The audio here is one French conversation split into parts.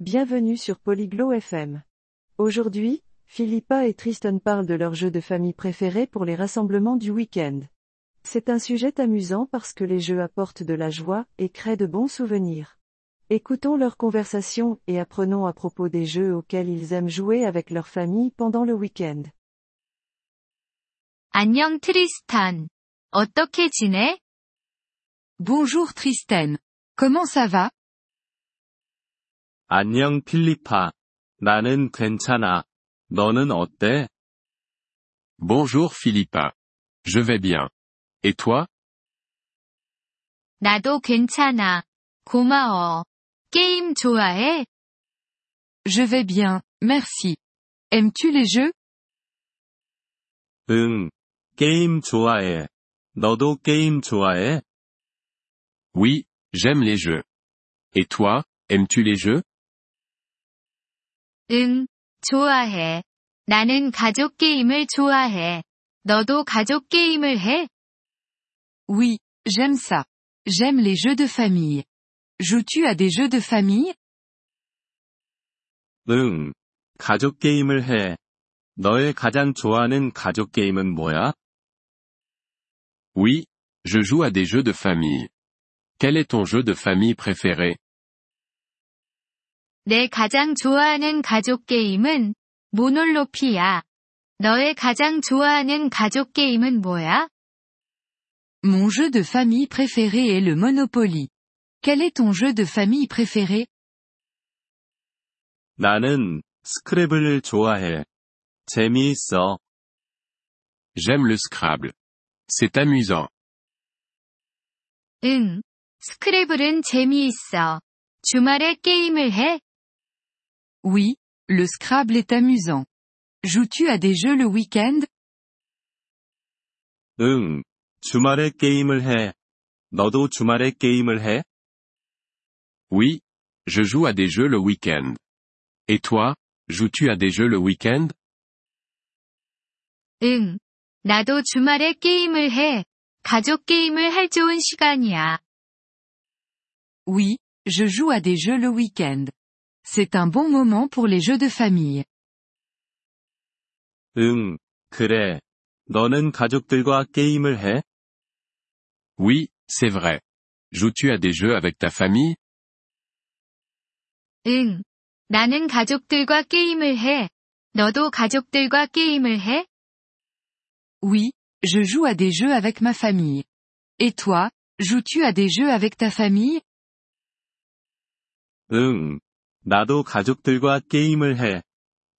Bienvenue sur Polyglot FM. Aujourd'hui, Philippa et Tristan parlent de leur jeu de famille préféré pour les rassemblements du week-end. C'est un sujet amusant parce que les jeux apportent de la joie et créent de bons souvenirs. Écoutons leur conversation et apprenons à propos des jeux auxquels ils aiment jouer avec leur famille pendant le week-end. 안녕 트리스탄. 어떻게 지내? Bonjour Tristan. Comment ça va 안녕 필리파. 나는 괜찮아. 너는 어때? Bonjour Philippa. Je vais bien. Et toi 나도 괜찮아. 고마워. 게임 좋아해? Je vais bien, merci. Aimes-tu les jeux 응. 게임 좋아해. 너도 게임 좋아해? Oui, j'aime les jeux. Et toi, aimes-tu les jeux 응, 좋아해. 나는 가족 게임을 좋아해. 너도 가족 게임을 해? Oui, j'aime ça. J'aime les jeux de famille. Joues-tu à des jeux de famille 응. 가족 게임을 해. 너의 가장 좋아하는 가족 게임은 뭐야? Oui, je joue à des jeux de famille. Quel est ton jeu de famille préféré 내 가장 좋아하는 가족 게임은 모놀로피야. 너의 가장 좋아하는 가족 게임은 뭐야? Mon jeu de famille préféré est le Monopoly. Quel est ton jeu de famille préféré 나는 스크래블을 좋아해. 재미있어. J'aime le Scrabble. C'est amusant. 응. 스크래블은 재미있어. 주말에 게임을 해? Oui, le Scrabble est amusant. Joues-tu à des jeux le week-end 응. 주말에 게임을 해. 너도 주말에 게임을 해? Oui, je joue à des jeux le week-end. Et toi, joues-tu à des jeux le week-end 응. 나도 주말에 게임을 해. 가족 게임을 할 좋은 시간이야. Oui, je joue à des jeux le week-end. C'est un bon moment pour les jeux de famille. 응. 그래. 너는 가족들과 게임을 해? Oui, c'est vrai. Joues-tu à des jeux avec ta famille 응. 나는 가족들과 게임을 해. 너도 가족들과 게임을 해? Oui, je joue à des jeux avec ma famille. Et toi, joues-tu à des jeux avec ta famille 응. 나도 가족들과 게임을 해.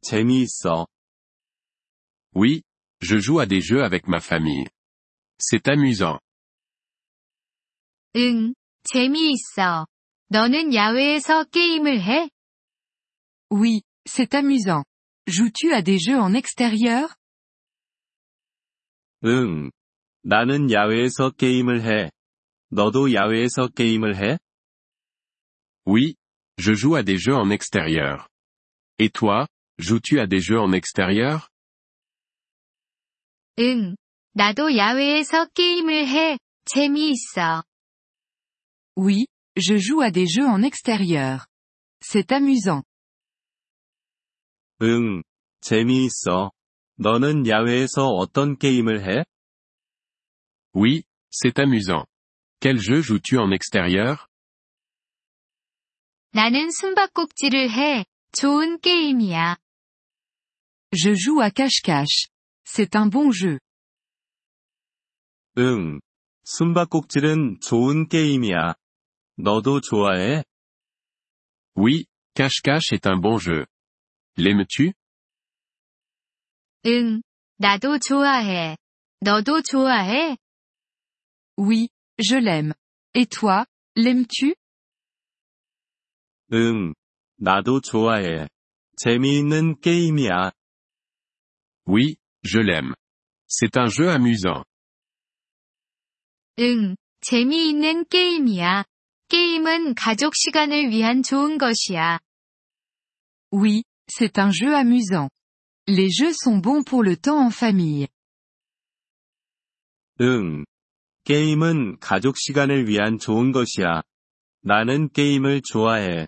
재미있어. Oui, je joue à des jeux avec ma famille. C'est amusant. 응. 재미있어. 너는 야외에서 게임을 해? Oui, c'est amusant. Joues-tu à des jeux en extérieur 응. 나는 야외에서 게임을 해. 너도 야외에서 게임을 해? Oui, je joue à des jeux en extérieur. Et toi, joues-tu à des jeux en extérieur 응. 나도 야외에서 게임을 해. 재미있어. Oui, je joue à des jeux en extérieur. C'est amusant. 응. 재미있어. 너는 야외에서 어떤 게임을 해? Oui, c'est amusant. Quel jeu joues-tu en extérieur 나는 숨바꼭질을 해. 좋은 게임이야. Je joue à cache-cache. C'est un bon jeu. 응. 숨바꼭질은 좋은 게임이야. 너도 좋아해? Oui, cache-cache est un bon jeu. L'aimes-tu 응. 나도 좋아해. 너도 좋아해? Oui, je l'aime. Et toi, l'aimes-tu 응. 나도 좋아해. 재미있는 게임이야. Oui, je l'aime. C'est un jeu amusant. 응. 재미있는 게임이야. 게임은 가족 시간을 위한 좋은 것이야. Oui, c'est un jeu amusant. Les jeux sont bons pour le temps en famille. 응. 게임은 가족 시간을 위한 좋은 것이야. 나는 게임을 좋아해.